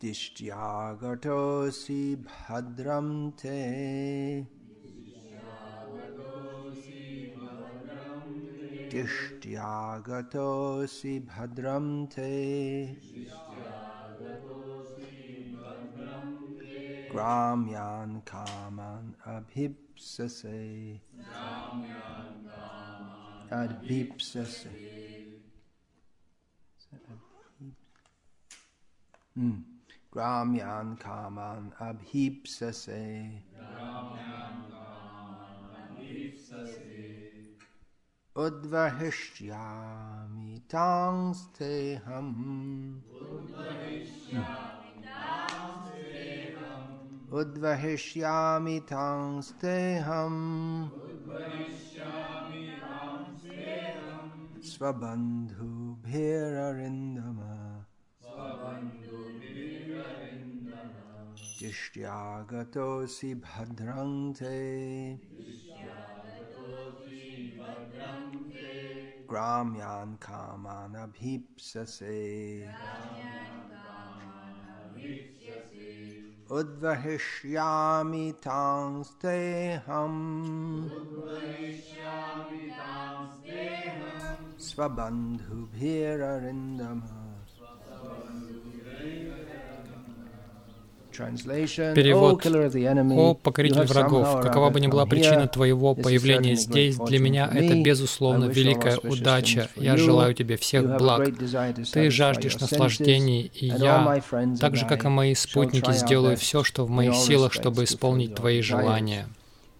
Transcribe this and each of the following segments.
दिष्ट्यागतोऽसि भद्रं ते। दिष्ट्यागतोऽसि भद्रं ते। ग्राम्यान् कामान् अभीप्ससे। अभीप्ससे। Hmm. Gramyan kaman abhipsase. Udvahishyami tangsteham. Udvahishyami tangsteham. Svabandhu bhirarindama. Yishtyagatosi bhadrante. Yishtyagatosi bhadrante. Gramyan kamana bhipsase. Udvahishyami tangs teham. Udvahishyami tangs teham. Svabandhu bhirarindamah. Перевод. «О, покоритель врагов, какова бы ни была причина твоего появления здесь, для меня это, безусловно, великая удача. Я желаю тебе всех благ. Ты жаждешь наслаждений, и я, так же, как и мои спутники, сделаю все, что в моих силах, чтобы исполнить твои желания».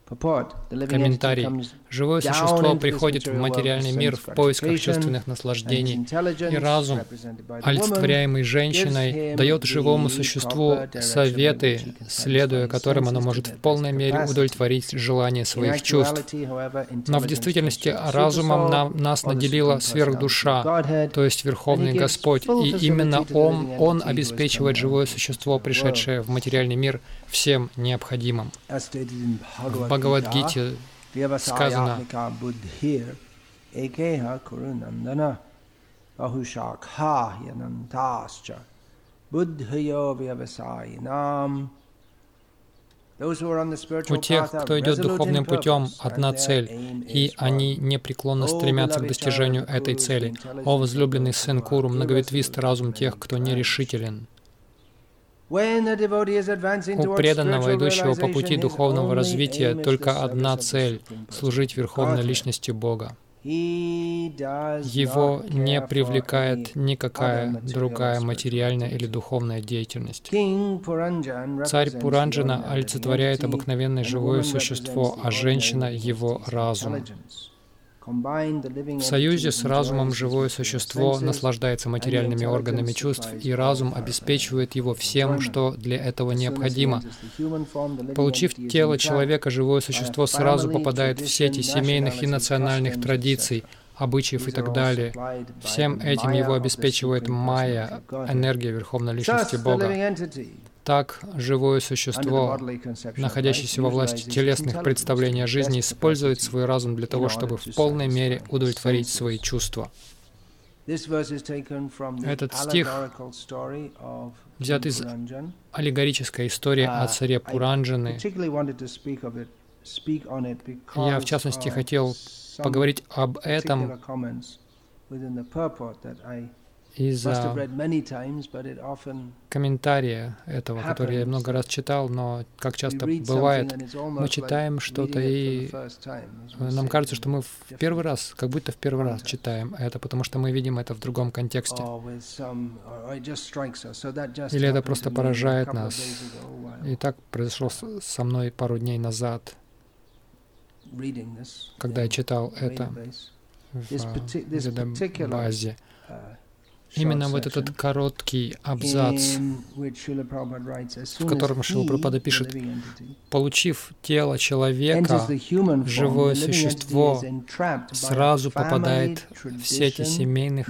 Комментарий. Живое существо приходит в материальный мир в поисках чувственных наслаждений, и разум, олицетворяемый женщиной, дает живому существу советы, следуя которым оно может в полной мере удовлетворить желания своих чувств. Но в действительности разумом нам, нас наделила сверхдуша, то есть Верховный Господь, и именно Он, Он обеспечивает живое существо, пришедшее в материальный мир, всем необходимым. В Бхагавадгите сказано, у тех, кто идет духовным путем, одна цель, и они непреклонно стремятся к достижению этой цели. О возлюбленный сын Куру, многоветвистый разум тех, кто нерешителен. У преданного, идущего по пути духовного развития, только одна цель — служить Верховной Личности Бога. Его не привлекает никакая другая материальная или духовная деятельность. Царь Пуранджана олицетворяет обыкновенное живое существо, а женщина — его разум. В союзе с разумом живое существо наслаждается материальными органами чувств, и разум обеспечивает его всем, что для этого необходимо. Получив тело человека, живое существо сразу попадает в сети семейных и национальных традиций, обычаев и так далее. Всем этим его обеспечивает майя, энергия Верховной Личности Бога. Так, живое существо, находящееся во власти телесных представлений о жизни, использует свой разум для того, чтобы в полной мере удовлетворить свои чувства. Этот стих взят из аллегорической истории о царе Пуранджаны. Я, в частности, хотел поговорить об этом из-за комментария этого, который я много раз читал, но как часто бывает, мы читаем что-то, и нам кажется, что мы в первый раз, как будто в первый раз читаем это, потому что мы видим это в другом контексте. Или это просто поражает нас. И так произошло со мной пару дней назад, когда я читал это в базе. Именно вот этот короткий абзац, в котором Шила Прабхупада пишет, «Получив тело человека, живое существо сразу попадает в сети семейных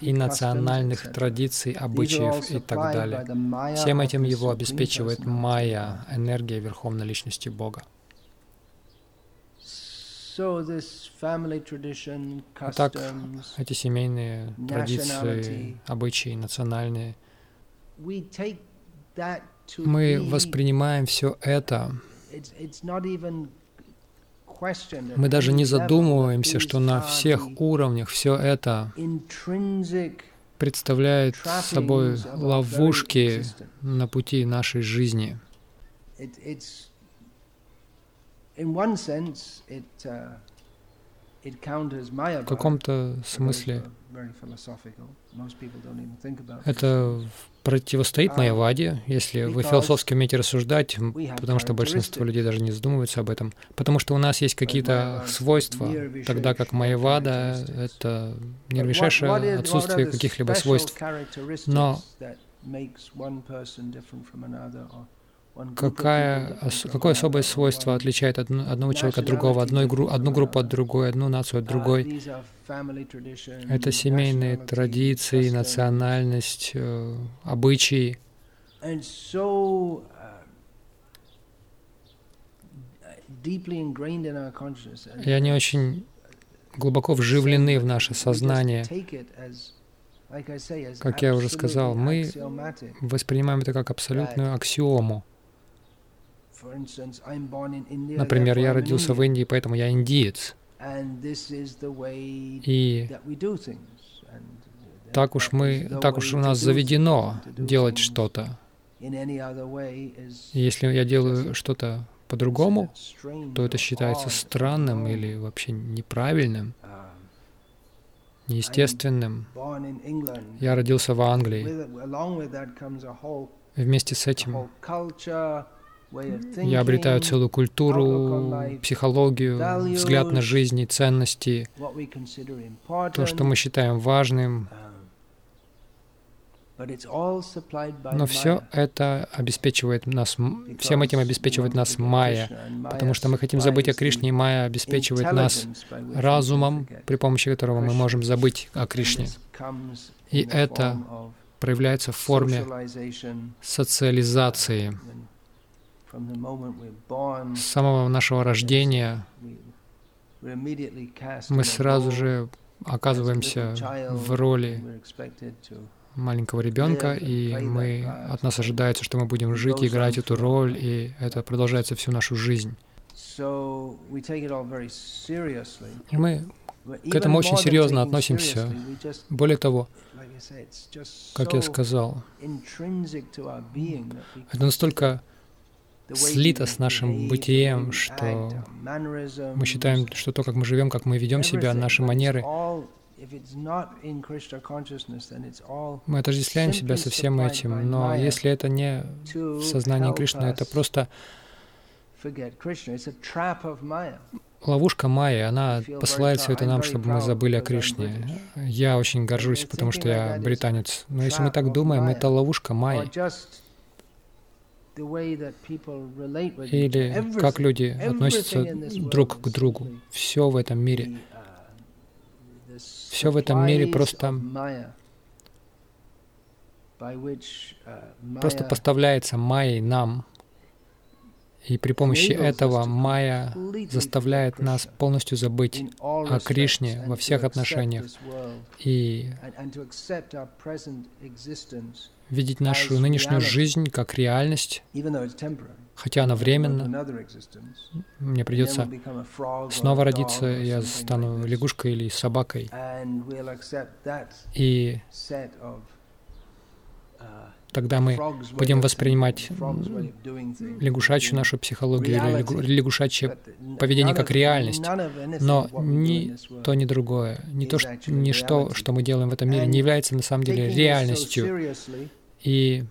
и национальных традиций, обычаев и так далее. Всем этим его обеспечивает майя, энергия Верховной Личности Бога. Так, эти семейные традиции, обычаи, национальные, мы воспринимаем все это, мы даже не задумываемся, что на всех уровнях все это представляет собой ловушки на пути нашей жизни. В каком-то смысле? это противостоит Майяваде, если вы философски умеете рассуждать, потому что большинство людей даже не задумываются об этом. Потому что у нас есть какие-то свойства, тогда как Майявада — это нервишайшее отсутствие каких-либо свойств. Но Какая, какое особое свойство отличает одного человека от другого, одной, одну группу от другой, одну нацию от другой? Это семейные традиции, национальность, э, обычаи. И они очень глубоко вживлены в наше сознание. Как я уже сказал, мы воспринимаем это как абсолютную аксиому. Например, я родился в Индии, поэтому я индиец. И так уж мы, так уж у нас заведено делать что-то. Если я делаю что-то по-другому, то это считается странным или вообще неправильным, неестественным. Я родился в Англии. Вместе с этим я обретаю целую культуру, психологию, взгляд на жизнь и ценности, то, что мы считаем важным. Но все это обеспечивает нас, всем этим обеспечивает нас Майя, потому что мы хотим забыть о Кришне, и Майя обеспечивает нас разумом, при помощи которого мы можем забыть о Кришне. И это проявляется в форме социализации. С самого нашего рождения мы сразу же оказываемся в роли маленького ребенка, и мы, от нас ожидается, что мы будем жить и играть эту роль, и это продолжается всю нашу жизнь. И мы к этому очень серьезно относимся. Более того, как я сказал, это настолько слито с нашим бытием, что мы считаем, что то, как мы живем, как мы ведем себя, наши манеры, мы отождествляем себя со всем этим, но если это не в сознании Кришны, это просто ловушка Майи, она посылает все это нам, чтобы мы забыли о Кришне. Я очень горжусь, потому что я британец. Но если мы так думаем, это ловушка Майи. Или как люди относятся друг к другу. Все в этом мире. Все в этом мире просто просто поставляется Майей нам. И при помощи этого Майя заставляет нас полностью забыть о Кришне во всех отношениях и видеть нашу нынешнюю жизнь как реальность, хотя она временна. Мне придется снова родиться, я стану лягушкой или собакой. И тогда мы будем воспринимать лягушачью нашу психологию или лягушачье поведение как реальность. Но ни то, ни другое, ни то, ничто, что мы делаем в этом мире, не является на самом деле реальностью. И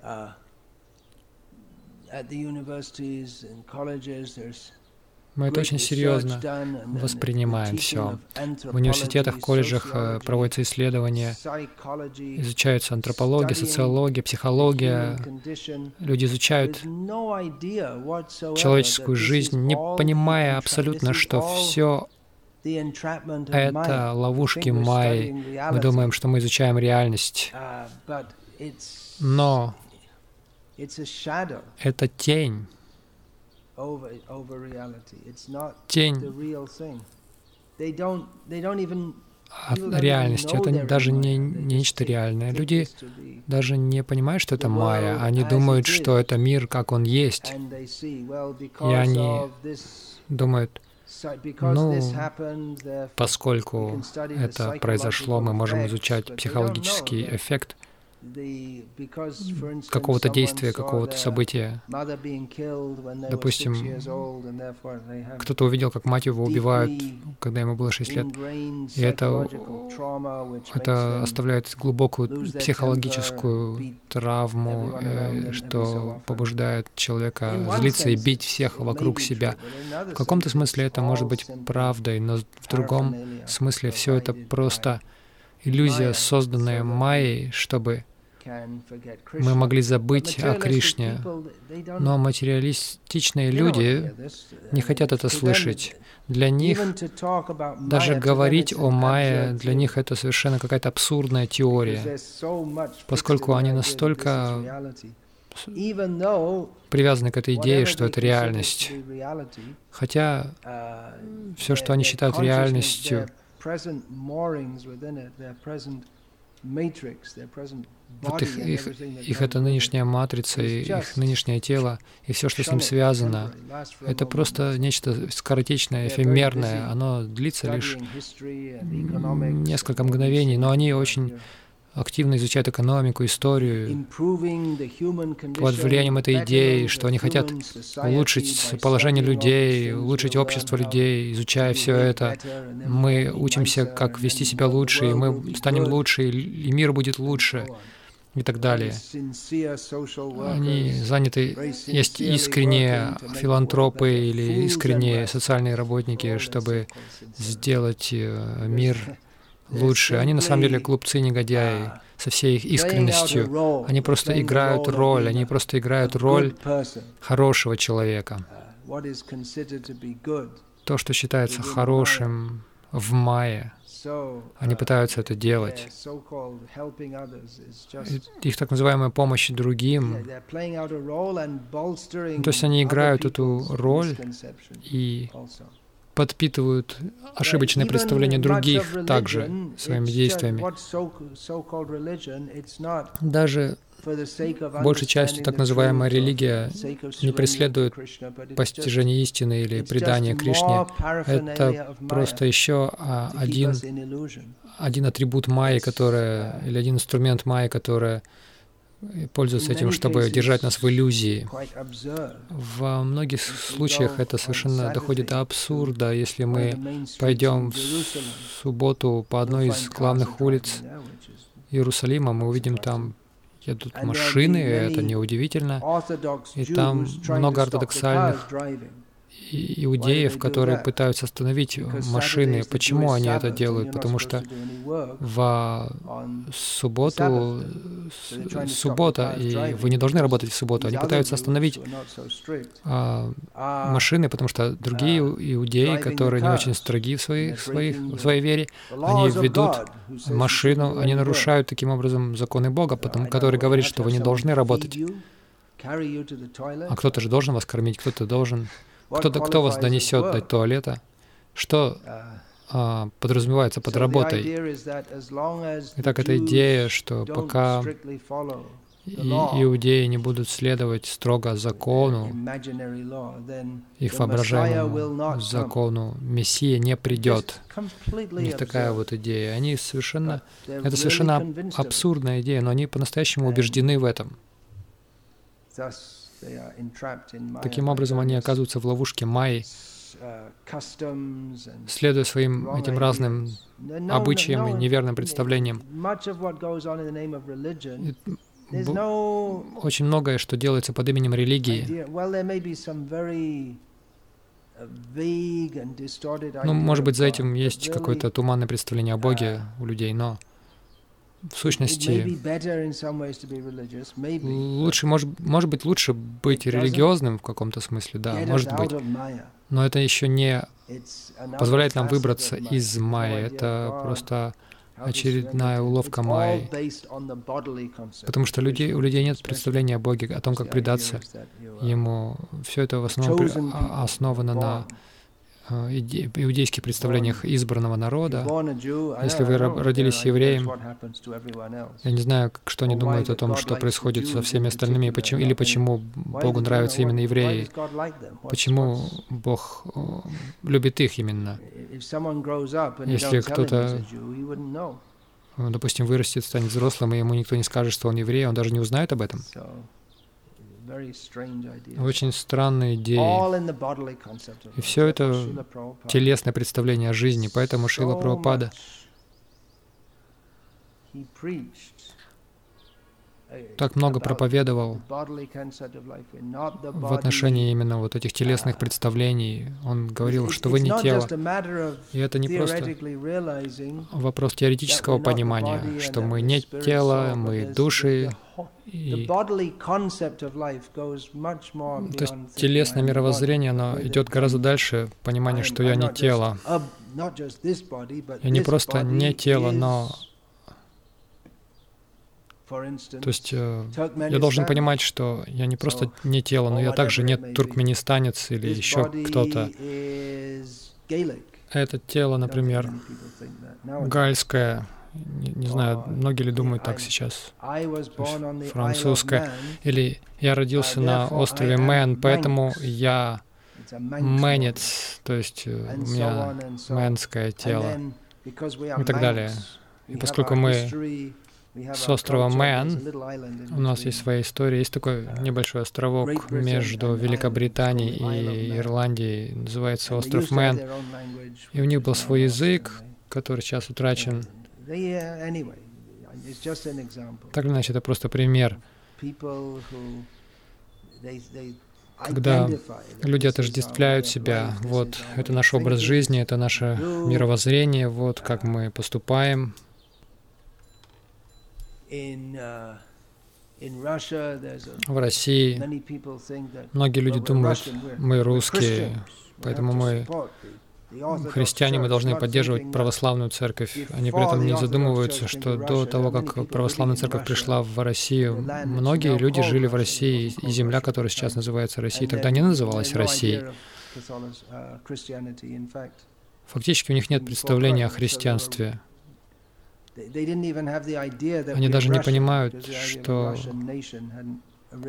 мы это очень серьезно воспринимаем все. В университетах, колледжах э, проводятся исследования, изучаются антропология, социология, психология. Люди изучают человеческую жизнь, не понимая абсолютно, что все это ловушки Майи. Мы думаем, что мы изучаем реальность. Но это тень тень от реальности. Это даже не, не нечто реальное. Люди даже не понимают, что это майя. Они думают, что это мир, как он есть. И они думают, ну, поскольку это произошло, мы можем изучать психологический эффект какого-то действия, какого-то события. Допустим, кто-то увидел, как мать его убивают, когда ему было 6 лет. И это, это оставляет глубокую психологическую травму, э, что побуждает человека злиться и бить всех вокруг себя. В каком-то смысле это может быть правдой, но в другом смысле все это просто иллюзия, созданная Майей, чтобы мы могли забыть о Кришне, но материалистичные люди не хотят это слышать. Для них даже говорить о Майе, для них это совершенно какая-то абсурдная теория, поскольку они настолько привязаны к этой идее, что это реальность. Хотя все, что они считают реальностью, вот их, их, их это нынешняя матрица, их нынешнее тело, и все, что с ним связано, это просто нечто скоротечное, эфемерное. Оно длится лишь несколько мгновений, но они очень активно изучают экономику, историю, под влиянием этой идеи, что они хотят улучшить положение людей, улучшить общество людей, изучая все это, мы учимся, как вести себя лучше, и мы станем лучше, и мир будет лучше и так далее. Они заняты, есть искренние филантропы или искренние социальные работники, чтобы сделать э, мир лучше. Они на самом деле глупцы-негодяи со всей их искренностью. Они просто играют роль, они просто играют роль хорошего человека. То, что считается хорошим в мае, они пытаются это делать. Их так называемая помощь другим, то есть они играют эту роль и подпитывают ошибочное представление других также своими действиями. Даже большей частью так называемая религия не преследует постижение истины или предание Кришне. Это просто еще а, один, один атрибут майи, которая, или один инструмент майи, которая пользуются этим, чтобы держать нас в иллюзии. Во многих случаях это совершенно доходит до абсурда, если мы пойдем в субботу по одной из главных улиц Иерусалима, мы увидим там едут машины, это неудивительно, и там много ортодоксальных иудеев, которые пытаются остановить машины. Почему они это делают? Потому что в субботу, суббота, и вы не должны работать в субботу. Они пытаются остановить а, машины, потому что другие иудеи, которые не очень строги в, своих, своих, в своей вере, они ведут машину, они нарушают таким образом законы Бога, потому, который говорит, что вы не должны работать. А кто-то же должен вас кормить, кто-то должен кто, кто вас донесет до туалета? Что а, подразумевается под работой? Итак, эта идея, что пока иудеи не будут следовать строго закону, их воображаемому закону, Мессия не придет. У них такая вот идея. Они совершенно, это совершенно абсурдная идея, но они по-настоящему убеждены в этом. Таким образом, они оказываются в ловушке майи, следуя своим этим разным обычаям и неверным представлениям. Очень многое, что делается под именем религии. Ну, может быть, за этим есть какое-то туманное представление о Боге у людей, но в сущности, лучше, может, может быть, лучше быть религиозным в каком-то смысле, да, может быть. Но это еще не позволяет нам выбраться из майя. Это просто очередная уловка майи. Потому что людей, у людей нет представления о Боге, о том, как предаться Ему. Все это в основном основано на иудейских представлениях избранного народа. Если вы родились евреем, я не знаю, что они думают о том, что происходит со всеми остальными, почему, или почему Богу нравятся именно евреи, почему Бог э, любит их именно. Если кто-то допустим, вырастет, станет взрослым, и ему никто не скажет, что он еврей, он даже не узнает об этом. Очень странные идеи. И все это телесное представление о жизни. Поэтому Шила Прабхупада так много проповедовал в отношении именно вот этих телесных представлений. Он говорил, что вы не тело. И это не просто вопрос теоретического понимания, что мы не тело, мы души. И... То есть телесное мировоззрение, оно идет гораздо дальше понимания, что я не тело. Я не просто не тело, но то есть э, я должен понимать, что я не просто не тело, но я также не туркменистанец или еще кто-то. Это тело, например, гальское, не, не знаю, многие ли думают так сейчас, французское, или я родился на острове Мэн, поэтому я мэнец, то есть э, у меня мэнское тело. и так далее. И поскольку мы с острова Мэн. У нас есть своя история. Есть такой небольшой островок между Великобританией и Ирландией. Называется остров Мэн. И у них был свой язык, который сейчас утрачен. Так или иначе, это просто пример. Когда люди отождествляют себя, вот, это наш образ жизни, это наше мировоззрение, вот как мы поступаем, Uh, в России многие люди думают, мы русские, поэтому мы христиане, мы должны поддерживать православную церковь. Они при этом не задумываются, что до того, как православная церковь пришла в Россию, многие люди жили в России, и земля, которая сейчас называется Россией, тогда не называлась Россией. Uh, Фактически у них нет представления о христианстве. Они даже не понимают, что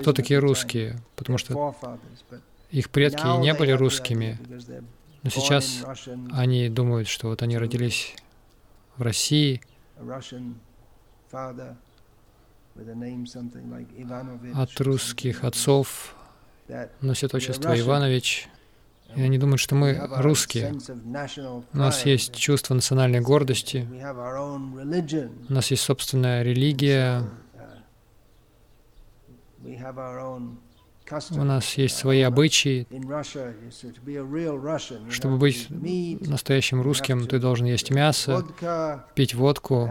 кто такие русские, потому что их предки не были русскими, но сейчас они думают, что вот они родились в России, от русских отцов носит отчество Иванович, и они думают, что мы русские. У нас есть чувство национальной гордости. У нас есть собственная религия. У нас есть свои обычаи. Чтобы быть настоящим русским, ты должен есть мясо, пить водку,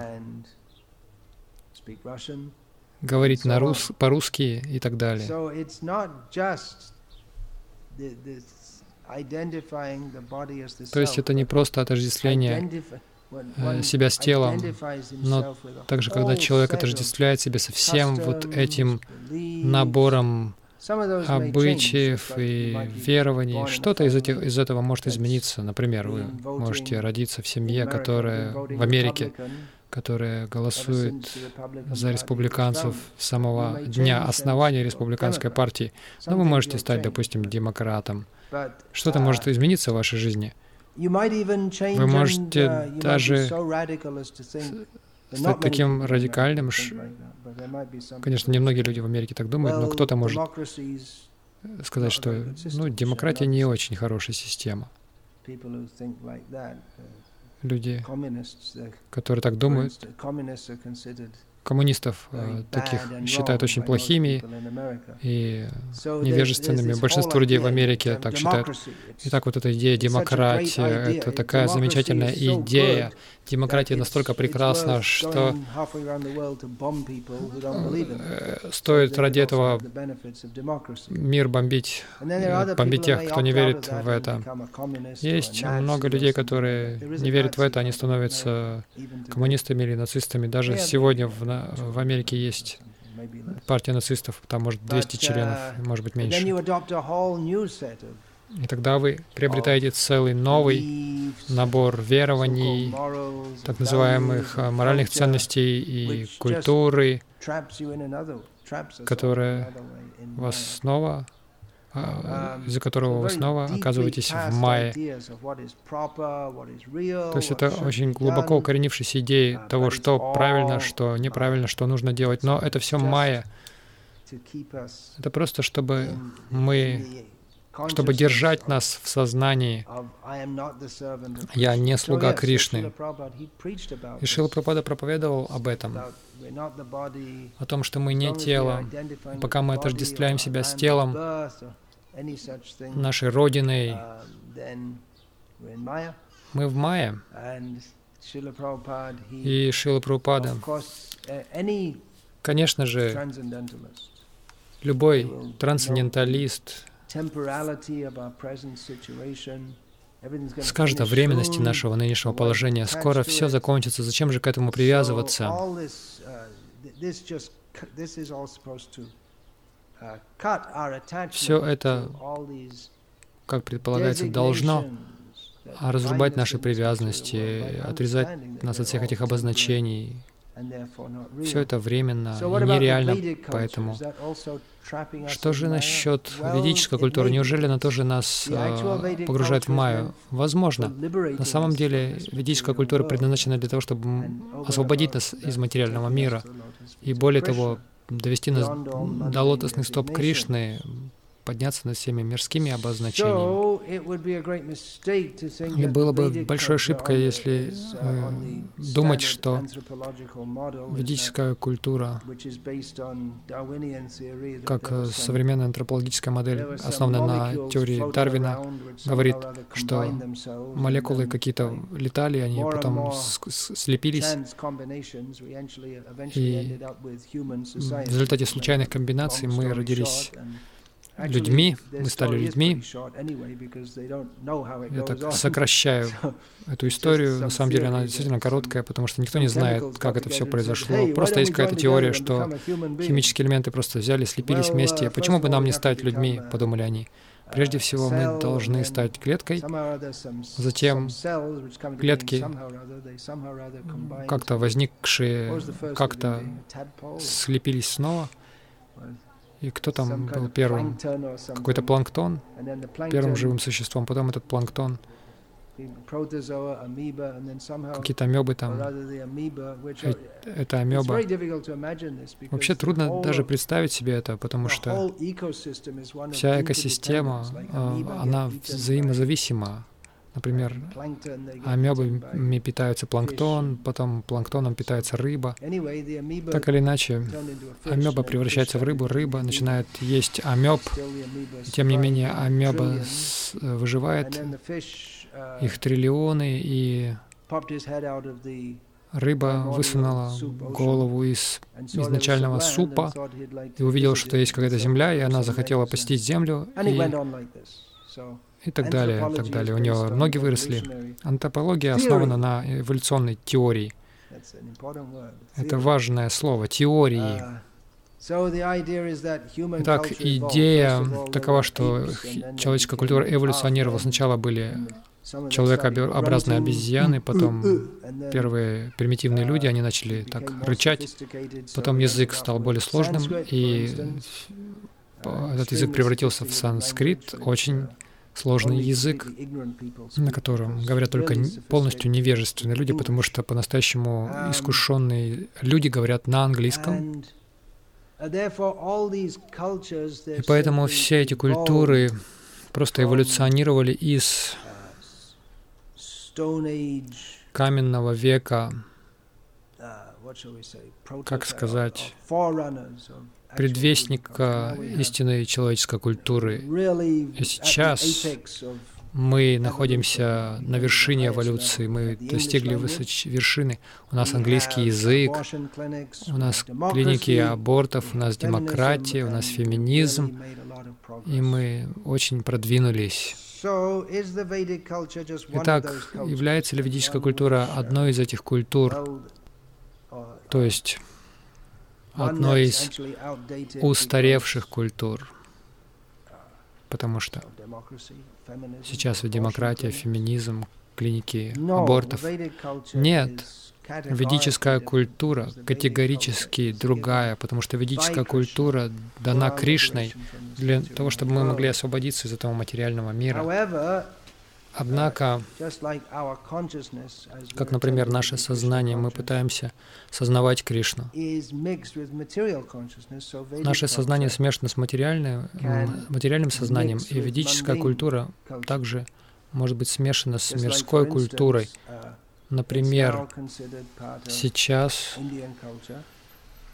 говорить на рус, по-русски и так далее. То есть это не просто отождествление э, себя с телом, но также когда человек отождествляет себя со всем вот этим набором обычаев и верований, что-то из, этих, из этого может измениться. Например, вы можете родиться в семье, которая в Америке, которая голосует за республиканцев с самого дня основания республиканской партии, но вы можете стать, допустим, демократом. Что-то uh, может измениться в вашей жизни. Вы можете uh, даже стать таким радикальным. Конечно, немногие люди в Америке так думают, но кто-то может сказать, что ну, демократия не очень хорошая система. Люди, которые так думают, коммунистов э, таких считают очень плохими и невежественными. Большинство людей в Америке так считают. Э, вот эта идея демократии — это такая замечательная идея. Демократия настолько прекрасна, что э, стоит ради этого мир бомбить, бомбить тех, кто не верит в это. Есть много людей, которые не верят в это, они становятся коммунистами или нацистами. Даже сегодня в в Америке есть партия нацистов, там может 200 членов, может быть меньше. И тогда вы приобретаете целый новый набор верований, так называемых а, моральных ценностей и культуры, которая вас снова а, из-за которого вы снова оказываетесь в мае. То есть это очень глубоко укоренившиеся идеи того, что правильно, что неправильно, что нужно делать. Но это все майя. Это просто, чтобы мы чтобы держать нас в сознании. Я не слуга Кришны. И Шила Прабхада проповедовал об этом, о том, что мы не тело. Пока мы отождествляем себя с телом, нашей Родиной, мы в мае. И Шила Прабхупада, конечно же, любой трансценденталист, скажет о временности нашего нынешнего положения. Скоро все закончится. Зачем же к этому привязываться? Uh, uh, все это, как предполагается, должно разрубать наши привязанности, отрезать нас от всех этих обозначений, все это временно и нереально, поэтому что же насчет ведической культуры? Неужели она тоже нас э, погружает в майю? Возможно. На самом деле ведическая культура предназначена для того, чтобы освободить нас из материального мира и более того, довести нас до лотосных стоп Кришны, подняться над всеми мирскими обозначениями. И было бы большой ошибкой, если э, думать, что ведическая культура, как э, современная антропологическая модель, основанная на теории Дарвина, говорит, что молекулы какие-то летали, они потом слепились, и в результате случайных комбинаций мы родились людьми, мы стали людьми. Я так сокращаю эту историю. На самом деле она действительно короткая, потому что никто не знает, как это все произошло. Просто есть какая-то теория, что химические элементы просто взяли, слепились вместе. Почему бы нам не стать людьми, подумали они. Прежде всего, мы должны стать клеткой, затем клетки, как-то возникшие, как-то слепились снова, и кто там был первым? Какой-то планктон, первым живым существом, потом этот планктон, какие-то амебы там. Э, это амеба. Вообще трудно даже представить себе это, потому что вся экосистема, а, она взаимозависима. Например, амебами питаются планктон, потом планктоном питается рыба. Так или иначе, амеба превращается в рыбу, рыба начинает есть амеб. Тем не менее, амеба выживает, их триллионы, и рыба высунула голову из изначального супа и увидела, что есть какая-то земля, и она захотела посетить землю, и и так далее, и так далее. У него ноги выросли. Антропология основана на эволюционной теории. Это важное слово — теории. Итак, идея такова, что человеческая культура эволюционировала. Сначала были человекообразные обезьяны, потом первые примитивные люди, они начали так рычать, потом язык стал более сложным, и этот язык превратился в санскрит, очень сложный язык, на котором говорят только полностью невежественные люди, потому что по-настоящему искушенные люди говорят на английском. И поэтому все эти культуры просто эволюционировали из каменного века, как сказать, предвестника истинной человеческой культуры. И сейчас мы находимся на вершине эволюции, мы достигли высоч... вершины. У нас английский язык, у нас клиники абортов, у нас демократия, у нас феминизм, и мы очень продвинулись. Итак, является ли ведическая культура одной из этих культур? То есть одной из устаревших культур. потому что сейчас ведь демократия, феминизм, клиники абортов. Нет, ведическая культура категорически другая, потому что ведическая культура дана Кришной для того, чтобы мы могли освободиться из этого материального мира. Однако, как, например, наше сознание, мы пытаемся сознавать Кришну. Наше сознание смешано с материальным, материальным сознанием, и ведическая культура также может быть смешана с мирской культурой. Например, сейчас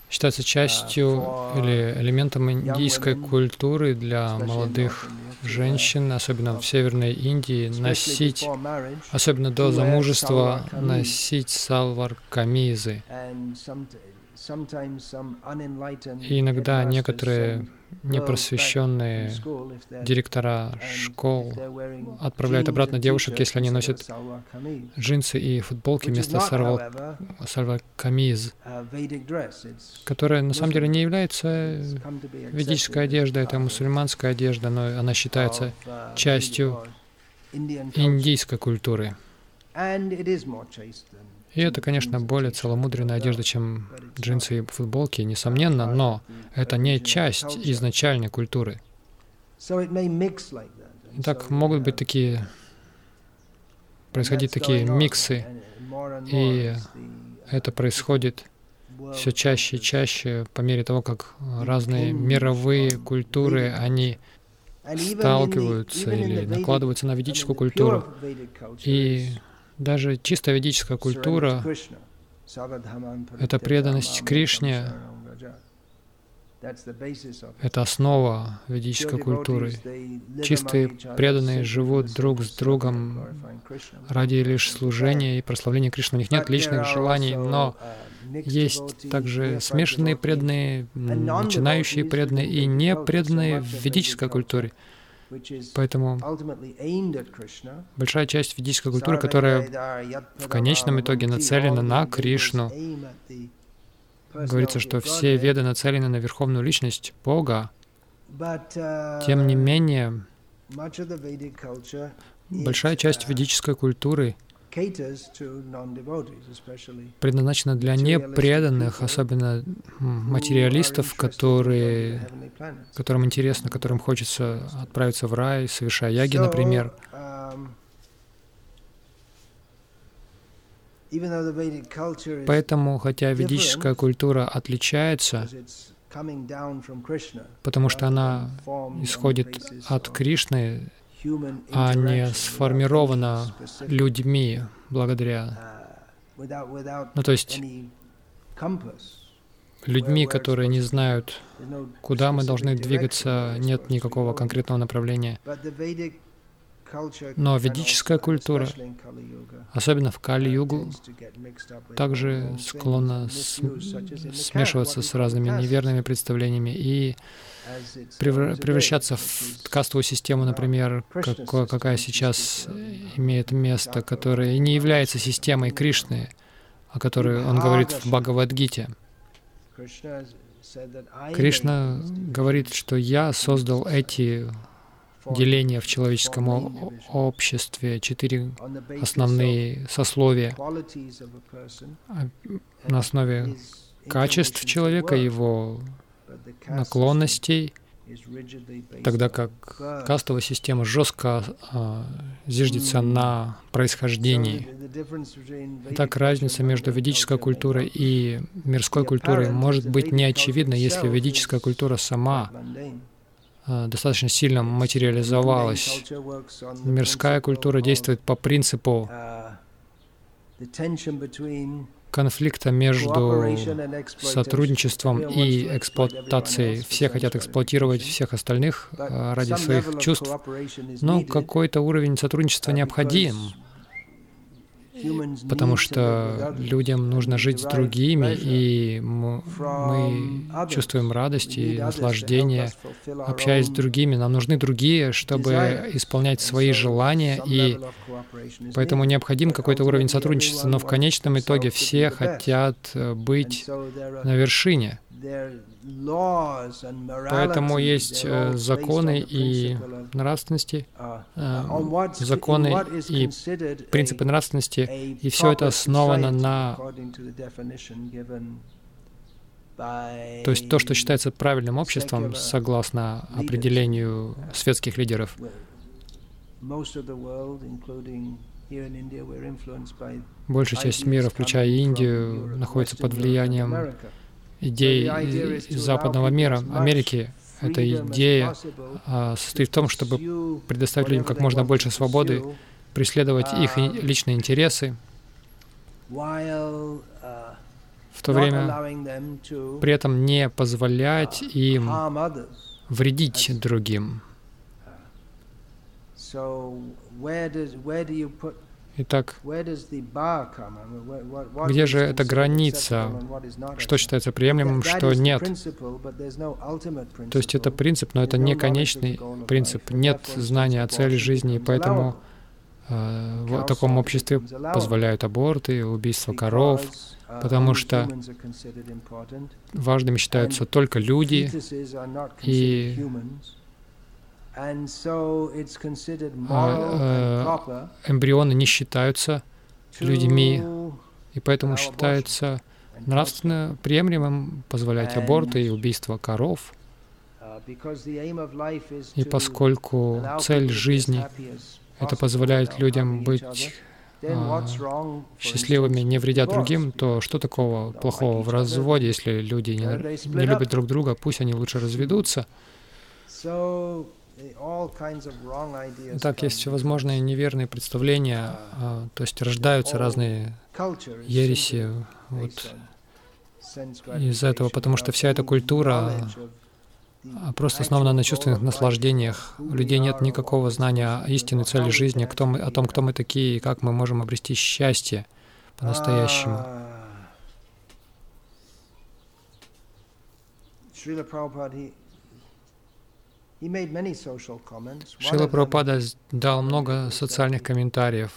считается частью или элементом индийской культуры для молодых женщин, особенно в Северной Индии, носить, особенно до замужества, носить салвар камизы. И иногда некоторые непросвещенные директора школ отправляют обратно девушек, если они носят джинсы и футболки вместо сальва-камиз, которая на самом деле не является ведической одеждой, это мусульманская одежда, но она считается частью индийской культуры. И это, конечно, более целомудренная одежда, чем джинсы и футболки, несомненно, но это не часть изначальной культуры. Так могут быть такие, происходить такие миксы, и это происходит все чаще и чаще по мере того, как разные мировые культуры, они сталкиваются или накладываются на ведическую культуру. И даже чисто ведическая культура — это преданность Кришне, это основа ведической культуры. Чистые преданные живут друг с другом ради лишь служения и прославления Кришны. У них нет личных желаний, но есть также смешанные преданные, начинающие преданные и не преданные в ведической культуре. Поэтому большая часть ведической культуры, которая в конечном итоге нацелена на Кришну, говорится, что все веды нацелены на Верховную Личность Бога. Тем не менее, большая часть ведической культуры — предназначена для непреданных, особенно материалистов, которые, которым интересно, которым хочется отправиться в рай, совершая яги, например. Um, Поэтому, хотя ведическая культура отличается, потому что она исходит от Кришны, а не сформирована людьми благодаря, ну то есть людьми, которые не знают, куда мы должны двигаться, нет никакого конкретного направления. Но ведическая культура, особенно в Кали-югу, также склонна смешиваться с разными неверными представлениями и превращаться в кастовую систему, например, какое, какая сейчас имеет место, которая не является системой Кришны, о которой он говорит в Бхагавадгите. Кришна говорит, что я создал эти деления в человеческом обществе, четыре основные сословия а, на основе качеств человека, его наклонностей, тогда как кастовая система жестко а, зиждется на происхождении. Так разница между ведической культурой и мирской культурой может быть не очевидна, если ведическая культура сама а, достаточно сильно материализовалась. Мирская культура действует по принципу конфликта между сотрудничеством и эксплуатацией. Все хотят эксплуатировать всех остальных а, ради своих чувств, но какой-то уровень сотрудничества необходим потому что людям нужно жить с другими, и мы чувствуем радость и наслаждение, общаясь с другими. Нам нужны другие, чтобы исполнять свои желания, и поэтому необходим какой-то уровень сотрудничества, но в конечном итоге все хотят быть на вершине. Поэтому есть э, законы и нравственности, э, законы и принципы нравственности, и все это основано на... То есть то, что считается правильным обществом, согласно определению светских лидеров. Большая часть мира, включая Индию, находится под влиянием идей западного мира, Америки. Эта идея а, состоит в том, чтобы предоставить людям как можно больше свободы, преследовать их личные интересы, в то время при этом не позволять им вредить другим. Итак, где же эта граница? Что считается приемлемым, что нет? То есть это принцип, но это не конечный принцип. Нет знания о цели жизни, и поэтому э, в таком обществе позволяют аборты, убийство коров, uh, потому что важными считаются только люди, и эмбрионы не считаются людьми, и поэтому считается нравственно приемлемым позволять аборты и убийство коров. Uh, и поскольку цель жизни — это позволяет людям быть а, счастливыми, не вредя другим, то что такого плохого в разводе, если люди не, не любят друг друга, пусть они лучше разведутся. Так, есть всевозможные неверные представления, а, то есть рождаются разные ереси вот, из-за этого, потому что вся эта культура а, просто основана на чувственных наслаждениях. У людей нет никакого знания о истинной цели жизни, кто мы, о том, кто мы такие и как мы можем обрести счастье по-настоящему. Шрила Прабхупада, Шила Прабхупада дал много социальных комментариев.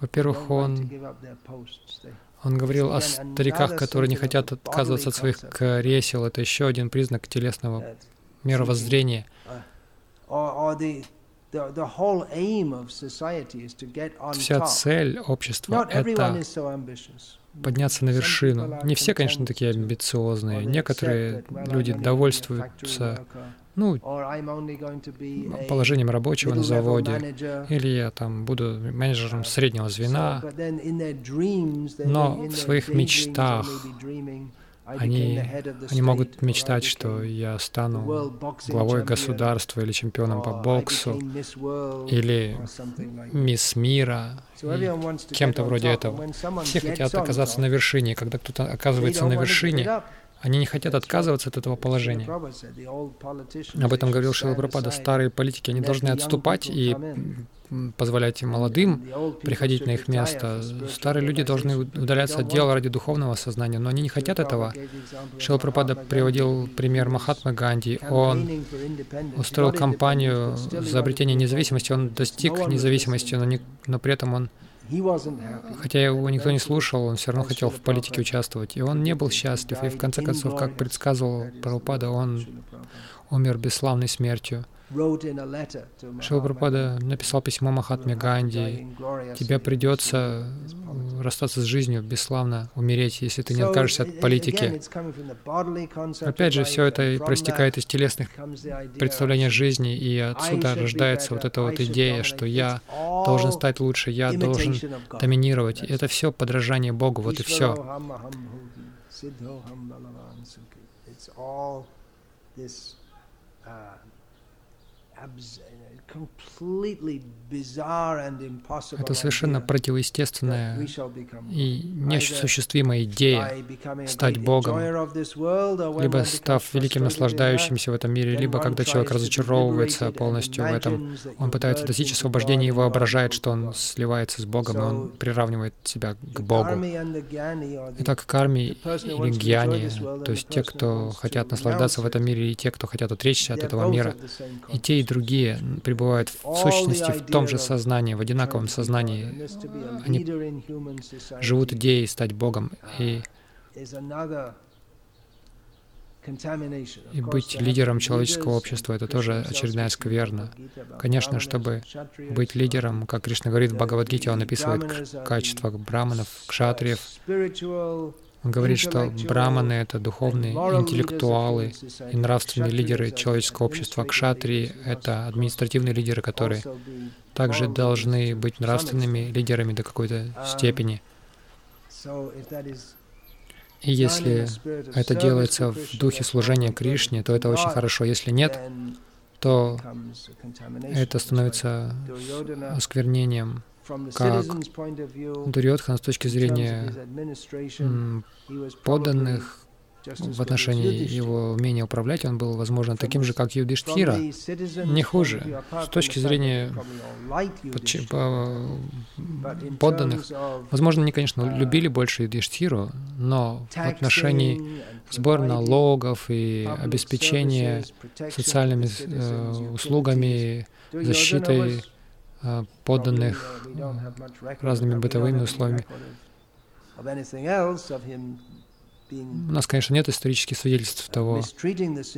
Во-первых, он, он говорил о стариках, которые не хотят отказываться от своих кресел. Это еще один признак телесного мировоззрения. Вся цель общества — это подняться на вершину. Не все, конечно, такие амбициозные. Некоторые люди довольствуются ну, положением рабочего на заводе, или я там буду менеджером среднего звена, но в своих мечтах они, они могут мечтать, что я стану главой государства или чемпионом по боксу, или мисс мира, кем-то вроде этого. Все хотят оказаться на вершине, когда кто-то оказывается на вершине, они не хотят отказываться от этого положения. Об этом говорил Шила Прабхупада. Старые политики, они должны отступать и позволять молодым приходить на их место. Старые люди должны удаляться от дела ради духовного сознания, но они не хотят этого. Прабхупада приводил пример Махатмы Ганди. Он устроил кампанию за обретение независимости, он достиг независимости, но, не, но при этом он Хотя его никто не слушал, он все равно хотел в политике участвовать. И он не был счастлив. И в конце концов, как предсказывал Прабхупада, он умер бесславной смертью. Шилапрапада написал письмо Махатме Ганди. Тебе придется расстаться с жизнью, бесславно умереть, если ты не откажешься от политики. Опять же, все это проистекает из телесных представлений жизни, и отсюда рождается вот эта вот идея, что я должен стать лучше, я должен доминировать. И это все подражание Богу, вот и все. This uh, completely это совершенно противоестественная и неосуществимая идея стать Богом, либо став великим наслаждающимся в этом мире, либо когда человек разочаровывается полностью в этом, он пытается достичь освобождения и воображает, что он сливается с Богом, и он приравнивает себя к Богу. Итак, карми или гьяни, то есть те, кто хотят наслаждаться в этом мире, и те, кто хотят отречься от этого мира, и те, и другие пребывают в сущности в том же сознании, в одинаковом сознании. Они живут идеей стать Богом. И и быть лидером человеческого общества — это тоже очередная скверна. Конечно, чтобы быть лидером, как Кришна говорит в Бхагавадгите, он описывает качества браманов, кшатриев. Он говорит, что браманы — это духовные интеллектуалы и нравственные лидеры человеческого общества. Кшатрии — это административные лидеры, которые также должны быть нравственными лидерами до какой-то степени. И если это делается в духе служения Кришне, то это очень хорошо. Если нет, то это становится осквернением, как Дурьотхан с точки зрения подданных в отношении его умения управлять, он был, возможно, таким же, как Юдиштхира, не хуже. С точки зрения подданных, возможно, они, конечно, любили больше Юдиштхиру, но в отношении сбора налогов и обеспечения социальными э, услугами, защитой э, подданных разными бытовыми условиями, у нас, конечно, нет исторических свидетельств того,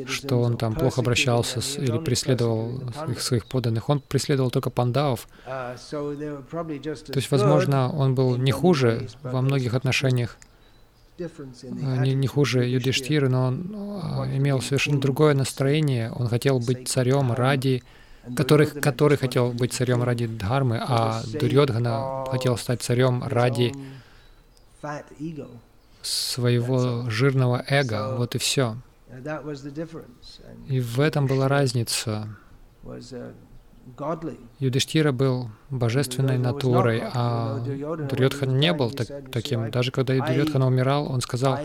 что он там плохо обращался с, или преследовал своих, своих подданных. Он преследовал только пандавов. То есть, возможно, он был не хуже во многих отношениях, не, не хуже Юдиштиры, но он а, имел совершенно другое настроение. Он хотел быть царем ради которых, который хотел быть царем ради Дхармы, а Дурьодхана хотел стать царем ради своего жирного эго. Вот и все. И в этом была разница. Юдиштира был божественной натурой, а Дурьотхан не был так, таким. Даже когда Дурьотхан умирал, он сказал,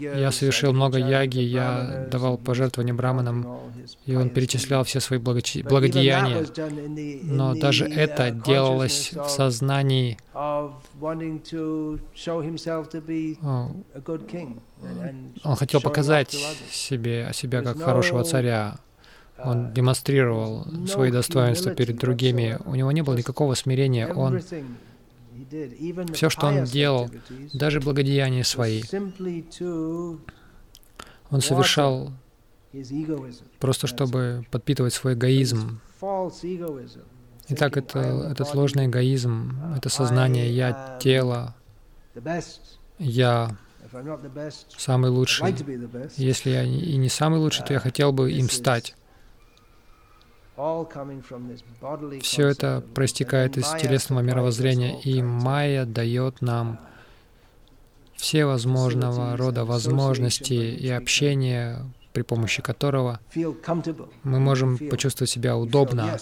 «Я совершил много яги, я давал пожертвования браманам», и он перечислял все свои благочи... благодеяния. Но даже это делалось в сознании. он хотел показать себе, себя как хорошего царя, он демонстрировал свои достоинства перед другими. У него не было никакого смирения. Он все, что он делал, даже благодеяния свои, он совершал просто чтобы подпитывать свой эгоизм. Итак, это, этот ложный эгоизм, это сознание «я» тело, «я» самый лучший. Если я и не самый лучший, то я хотел бы им стать. Все это проистекает из телесного мировоззрения, и майя дает нам все возможного рода возможности и общения, при помощи которого мы можем почувствовать себя удобно.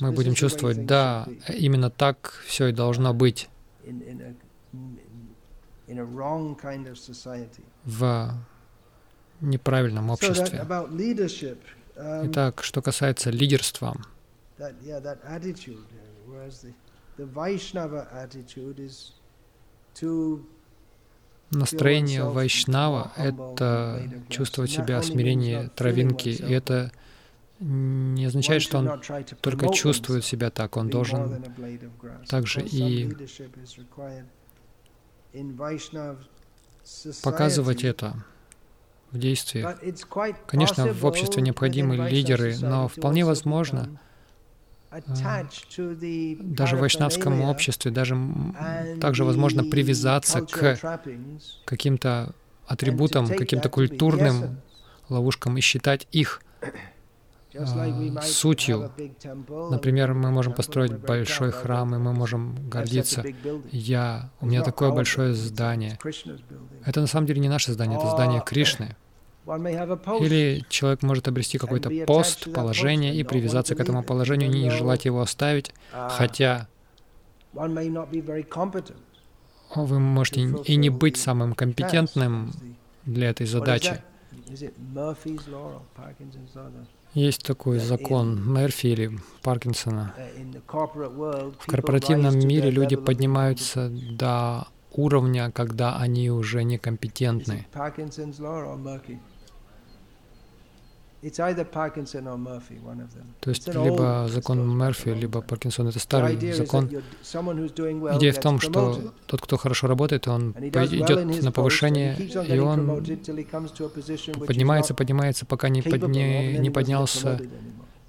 Мы будем чувствовать, да, именно так все и должно быть. в неправильном обществе. Итак, что касается лидерства, настроение вайшнава — это чувствовать себя смирение травинки, и это не означает, что он только чувствует себя так, он должен также и показывать это в действиях. Конечно, в обществе необходимы лидеры, но вполне возможно, э, даже в вайшнавском обществе, даже также возможно привязаться к каким-то атрибутам, каким-то культурным ловушкам и считать их сутью. Например, мы можем построить большой храм, и мы можем гордиться. Я, у меня такое большое здание. Это на самом деле не наше здание, это здание Кришны. Или человек может обрести какой-то пост, положение и привязаться к этому положению, не желать его оставить, хотя вы можете и не быть самым компетентным для этой задачи. Есть такой закон Мерфи или Паркинсона. В корпоративном мире люди поднимаются до уровня, когда они уже некомпетентны. То есть либо закон Мерфи, либо Паркинсон. Это старый закон. Идея в том, что тот, кто хорошо работает, он идет на повышение, и он поднимается, поднимается, пока не, подня... не поднялся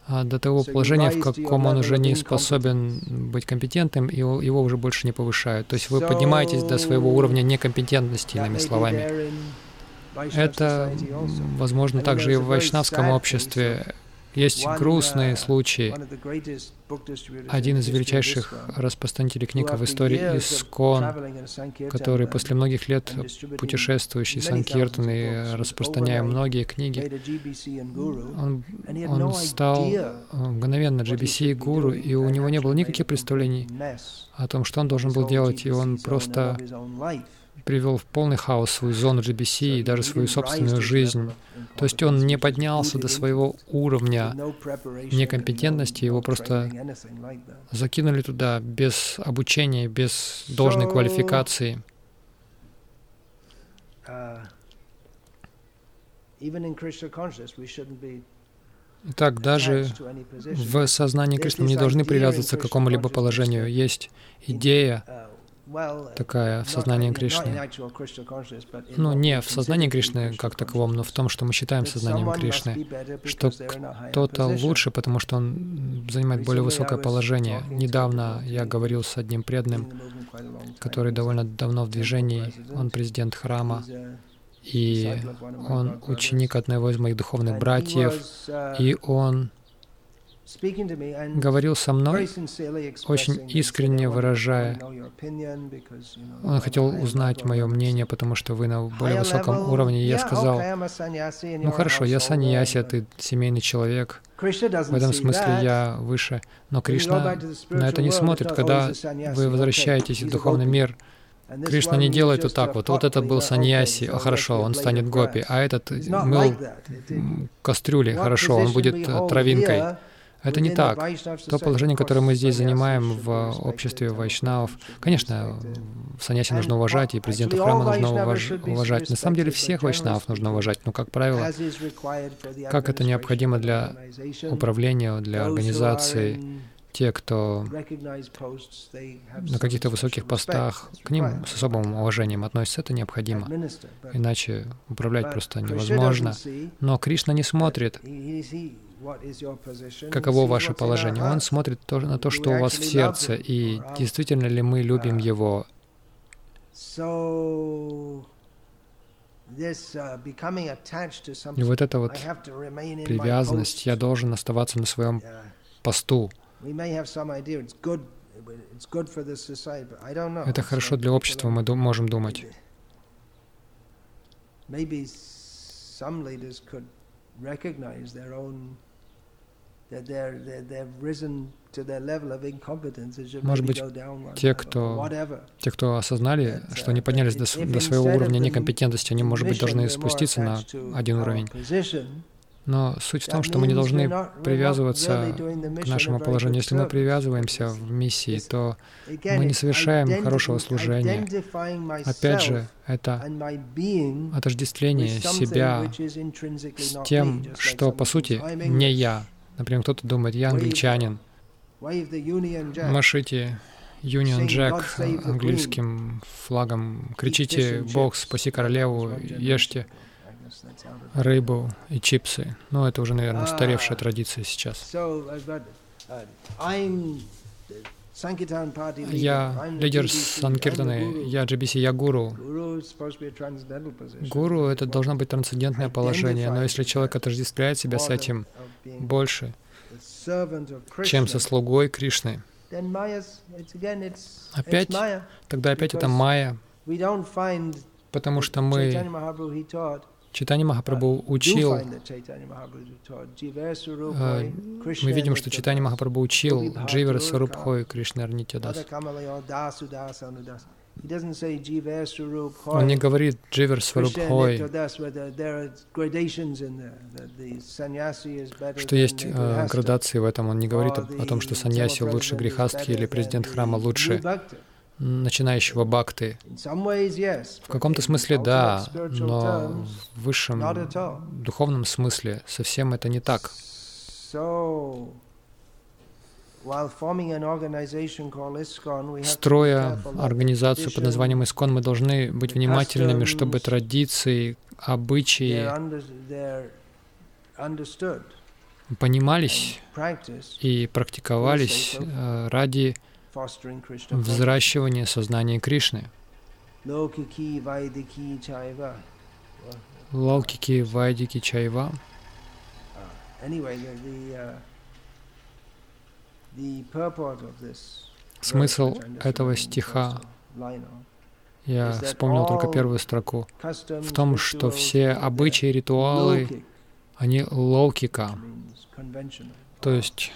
а до того положения, в каком он уже не способен быть компетентным, и его уже больше не повышают. То есть вы поднимаетесь до своего уровня некомпетентности, иными словами. Это возможно также и в вайшнавском обществе. Есть грустные случаи. Один из величайших распространителей книг в истории Искон, который после многих лет путешествующий Санкиртан и распространяя многие книги, он, он стал мгновенно GBC гуру, и у него не было никаких представлений о том, что он должен был делать, и он просто привел в полный хаос свою зону GBC и даже свою собственную жизнь. То есть он не поднялся до своего уровня некомпетентности, его просто закинули туда без обучения, без должной квалификации. Так, даже в сознании Кришны мы не должны привязываться к какому-либо положению. Есть идея такая в сознании Кришны. Ну, не в сознании Кришны как таковом, но в том, что мы считаем сознанием Кришны, что кто-то лучше, потому что он занимает более высокое положение. Недавно я говорил с одним преданным, который довольно давно в движении, он президент храма, и он ученик одного из моих духовных братьев, и он говорил со мной, очень искренне выражая. Он хотел узнать мое мнение, потому что вы на более высоком уровне. И я сказал, ну хорошо, я саньяси, а ты семейный человек. В этом смысле я выше. Но Кришна на это не смотрит, когда вы возвращаетесь в духовный мир. Кришна не делает вот так вот. Вот это был саньяси, а хорошо, он станет гопи, а этот мыл кастрюли, хорошо, он будет травинкой. Это не так. То положение, которое мы здесь занимаем в обществе вайшнавов, конечно, саньяси нужно уважать, и президента храма нужно уваж уважать. На самом деле всех вайшнавов нужно уважать, но, как правило, как это необходимо для управления, для организации, те, кто на каких-то высоких постах, к ним с особым уважением относятся, это необходимо. Иначе управлять просто невозможно. Но Кришна не смотрит каково ваше положение. Он смотрит тоже на то, что у вас в сердце, и действительно ли мы любим Его. Uh, и вот эта вот привязанность, я должен оставаться на своем посту. Это хорошо для общества, мы можем думать. Может быть, те, кто, те, кто осознали, что они поднялись до, до своего уровня некомпетентности, они, может быть, должны спуститься на один уровень. Но суть в том, что мы не должны привязываться к нашему положению. Если мы привязываемся в миссии, то мы не совершаем хорошего служения. Опять же, это отождествление себя с тем, что, по сути, не я. Например, кто-то думает, я англичанин. Машите Union Jack английским флагом, кричите «Бог, спаси королеву», ешьте рыбу и чипсы. Ну, это уже, наверное, устаревшая традиция сейчас. Я лидер Санкиртаны, я GBC, я гуру. Гуру — это должно быть трансцендентное положение, но если человек отождествляет себя с этим больше, чем со слугой Кришны, опять, тогда опять это майя, потому что мы Читани Махапрабху учил, э, мы видим, что Читани Махапрабху учил Дживер Сварубхой Кришна Нитядас. Он не говорит Дживер Сварубхой, что есть э, градации в этом. Он не говорит о, о том, что саньяси лучше грехастхи или президент храма лучше. Начинающего бхакты. В каком-то смысле да, но в высшем духовном смысле совсем это не так. Строя организацию под названием Искон, мы должны быть внимательными, чтобы традиции, обычаи понимались и практиковались э, ради взращивания сознания Кришны. Лаукики, Вайдики, Чайва. Смысл этого стиха, я вспомнил только первую строку, в том, что все обычаи, ритуалы, они лаукика, то есть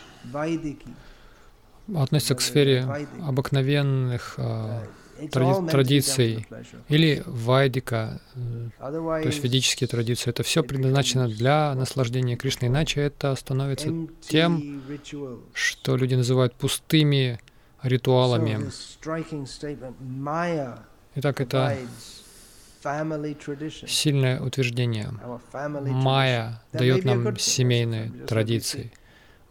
относятся к сфере обыкновенных э, тради традиций или вайдика, э, то есть ведические традиции. Это все предназначено для наслаждения Кришны, иначе это становится тем, что люди называют пустыми ритуалами. Итак, это сильное утверждение. Майя дает нам семейные традиции.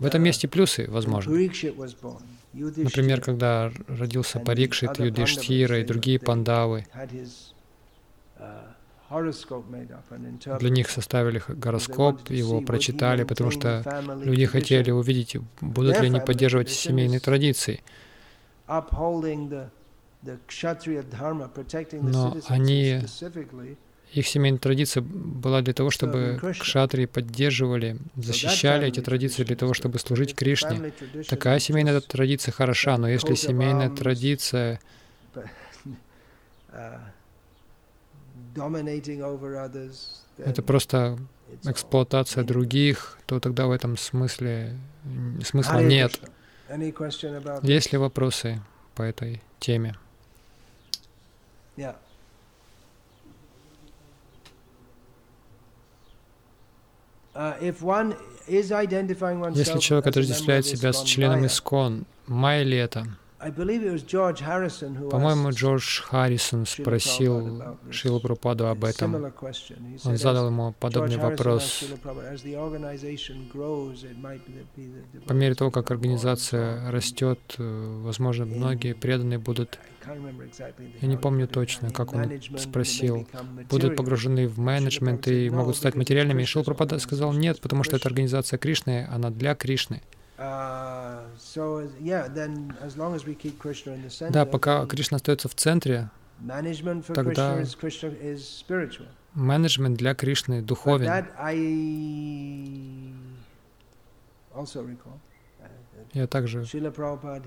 В этом месте плюсы, возможно. Например, когда родился Парикшит, Юдиштхира и другие пандавы, для них составили гороскоп, его прочитали, потому что люди хотели увидеть, будут ли они поддерживать семейные традиции. Но они их семейная традиция была для того, чтобы кшатрии поддерживали, защищали эти традиции для того, чтобы служить Кришне. Такая семейная традиция хороша, но если семейная традиция это просто эксплуатация других, то тогда в этом смысле смысла нет. Есть ли вопросы по этой теме? Uh, Если человек отождествляет себя с членом Искон, майя ли это? По-моему, Джордж Харрисон спросил Шилу Прупаду об этом. Он задал ему подобный вопрос. По мере того, как организация растет, возможно, многие преданные будут, я не помню точно, как он спросил, будут погружены в менеджмент и могут стать материальными. И Шила Прупада сказал, нет, потому что эта организация Кришны, она для Кришны. Да, пока Кришна остается в центре, тогда менеджмент для Кришны духовен. Uh, Я также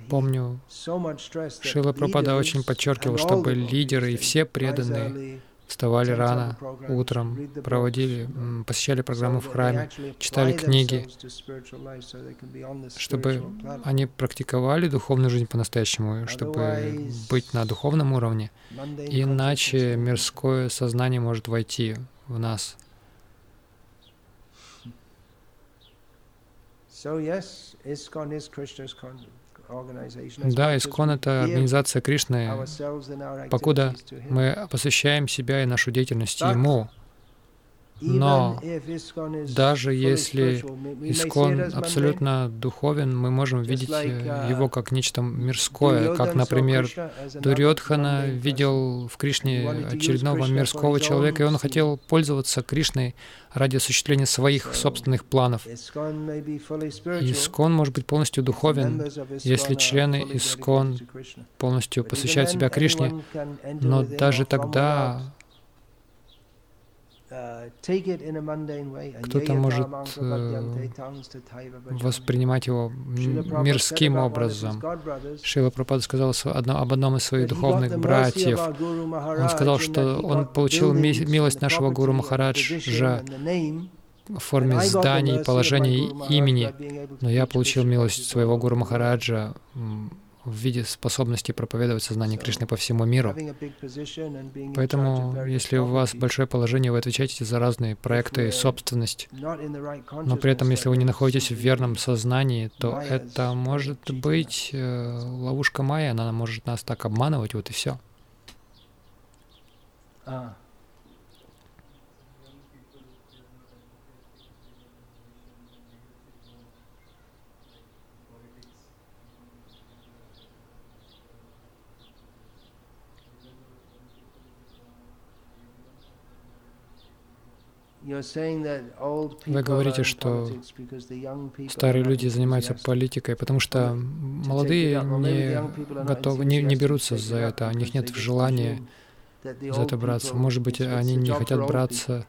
помню, Шила Прабхупада очень подчеркивал, чтобы лидеры и все преданные вставали рано утром, проводили, посещали программу в храме, читали книги, чтобы они практиковали духовную жизнь по-настоящему, чтобы быть на духовном уровне. Иначе мирское сознание может войти в нас. So yes, ISKCON is Krishna's да, Искон — это организация Кришны. Покуда мы посвящаем себя и нашу деятельность Ему, но даже если Искон абсолютно духовен, мы можем видеть э, его как нечто мирское, как, например, Дурьодхана видел в Кришне очередного мирского человека, и он хотел пользоваться Кришной ради осуществления своих собственных планов. Искон может быть полностью духовен, если члены Искон полностью посвящают себя Кришне, но даже тогда кто-то может э, воспринимать его мирским образом. Шила Прабхупада сказал об одном из своих духовных братьев. Он сказал, что он получил милость нашего Гуру Махараджа в форме зданий, положения имени, но я получил милость своего Гуру Махараджа в виде способности проповедовать сознание Кришны по всему миру. Поэтому, если у вас большое положение, вы отвечаете за разные проекты и собственность, но при этом, если вы не находитесь в верном сознании, то это может быть э, ловушка Майя, она может нас так обманывать, вот и все. Вы говорите, что старые люди занимаются политикой, потому что молодые не готовы, не, не берутся за это, у них нет желания за это браться. Может быть, они не хотят браться,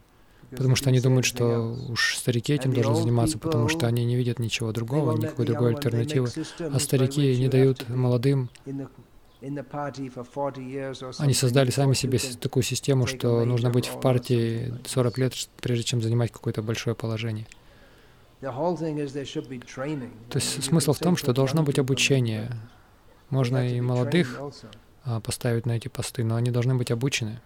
потому что они думают, что уж старики этим должны заниматься, потому что они не видят ничего другого, никакой другой альтернативы. А старики не дают молодым они создали сами себе такую систему, что нужно быть в партии 40 лет, прежде чем занимать какое-то большое положение. То есть смысл в том, что должно быть обучение. Можно и молодых а, поставить на эти посты, но они должны быть обучены.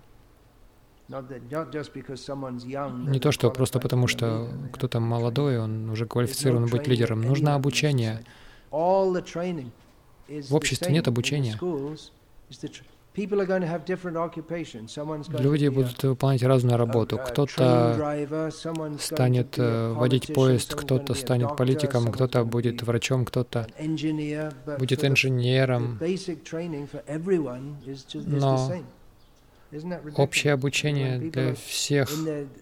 Не то, что просто потому, что кто-то молодой, он уже квалифицирован быть лидером. Нужно обучение. В обществе нет обучения. Люди будут выполнять разную работу. Кто-то станет э, водить поезд, кто-то станет политиком, кто-то будет врачом, кто-то будет инженером. Но общее обучение для всех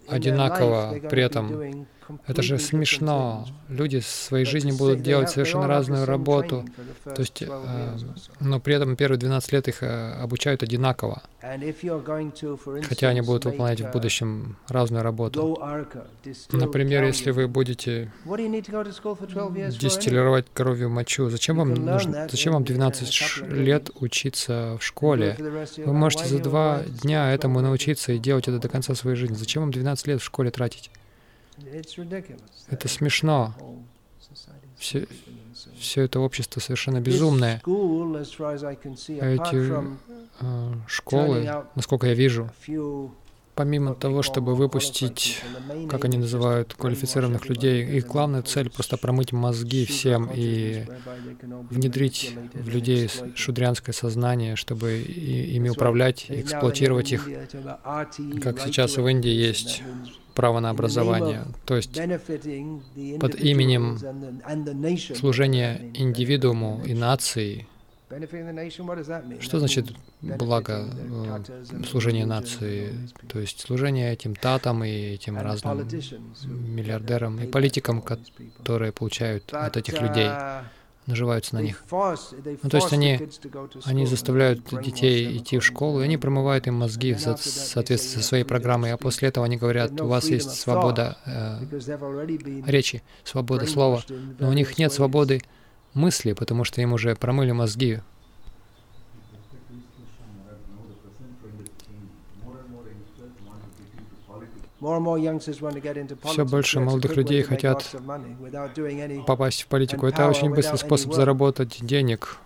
одинаково при этом это же смешно. Люди в своей жизни будут делать совершенно разную работу, то есть, э, но при этом первые 12 лет их э, обучают одинаково, хотя они будут выполнять в будущем разную работу. Например, если вы будете дистиллировать коровью мочу, зачем вам, нужно, зачем вам 12 лет учиться в школе? Вы можете за два дня этому научиться и делать это до конца своей жизни. Зачем вам 12 лет в школе тратить? Это смешно. Все, все это общество совершенно безумное. Эти э, школы, насколько я вижу, помимо того, чтобы выпустить, как они называют, квалифицированных людей, их главная цель просто промыть мозги всем и внедрить в людей шудрянское сознание, чтобы ими управлять, эксплуатировать их, как сейчас в Индии есть право на образование, то есть под именем служения индивидууму и нации. Что значит благо э, служения нации? То есть служение этим татам и этим разным миллиардерам и политикам, которые получают от этих людей наживаются на них. Ну, то есть они, они заставляют детей идти в школу, и они промывают им мозги в соответствии со своей программой, а после этого они говорят, у вас есть свобода э, речи, свобода слова, но у них нет свободы мысли, потому что им уже промыли мозги Все больше молодых людей хотят попасть в политику. Это очень быстрый способ заработать денег,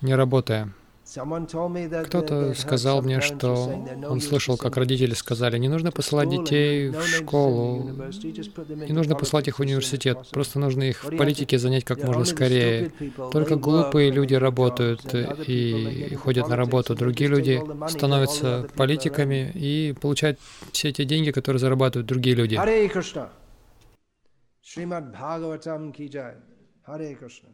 не работая. Кто-то сказал мне, что он слышал, как родители сказали, не нужно посылать детей в школу, не нужно посылать их в университет, просто нужно их в политике занять как можно скорее. Только глупые люди работают и ходят на работу, другие люди становятся политиками и получают все эти деньги, которые зарабатывают другие люди. Hare Krishna.